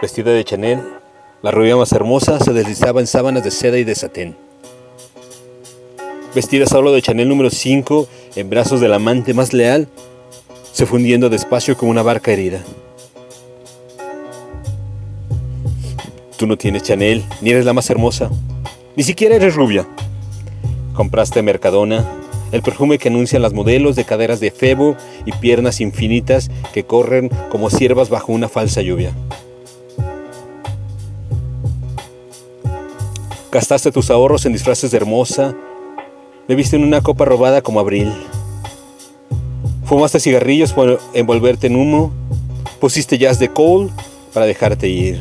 Vestida de Chanel, la rubia más hermosa se deslizaba en sábanas de seda y de satén. Vestida solo de Chanel número 5, en brazos del amante más leal, se fundiendo despacio como una barca herida. Tú no tienes Chanel, ni eres la más hermosa, ni siquiera eres rubia. Compraste Mercadona, el perfume que anuncian las modelos de caderas de febo y piernas infinitas que corren como ciervas bajo una falsa lluvia. Gastaste tus ahorros en disfraces de hermosa, bebiste en una copa robada como abril. Fumaste cigarrillos por envolverte en humo, pusiste jazz de Cole para dejarte ir.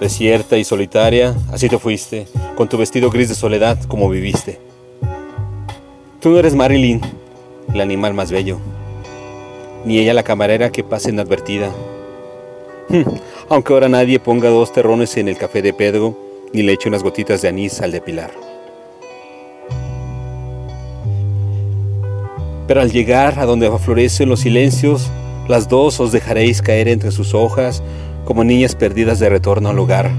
Desierta y solitaria, así te fuiste, con tu vestido gris de soledad como viviste. Tú no eres Marilyn, el animal más bello, ni ella la camarera que pasa inadvertida. Aunque ahora nadie ponga dos terrones en el café de Pedro, ni le eche unas gotitas de anís al depilar. Pero al llegar a donde florecen los silencios, las dos os dejaréis caer entre sus hojas como niñas perdidas de retorno al hogar.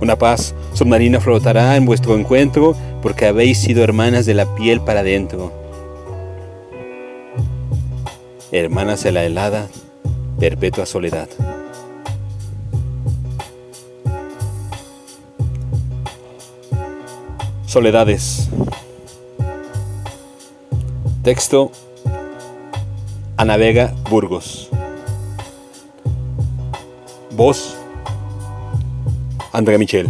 Una paz submarina flotará en vuestro encuentro porque habéis sido hermanas de la piel para adentro. Hermanas de la helada, perpetua soledad. Soledades. Texto Ana Vega Burgos. Voz Andrea Michel.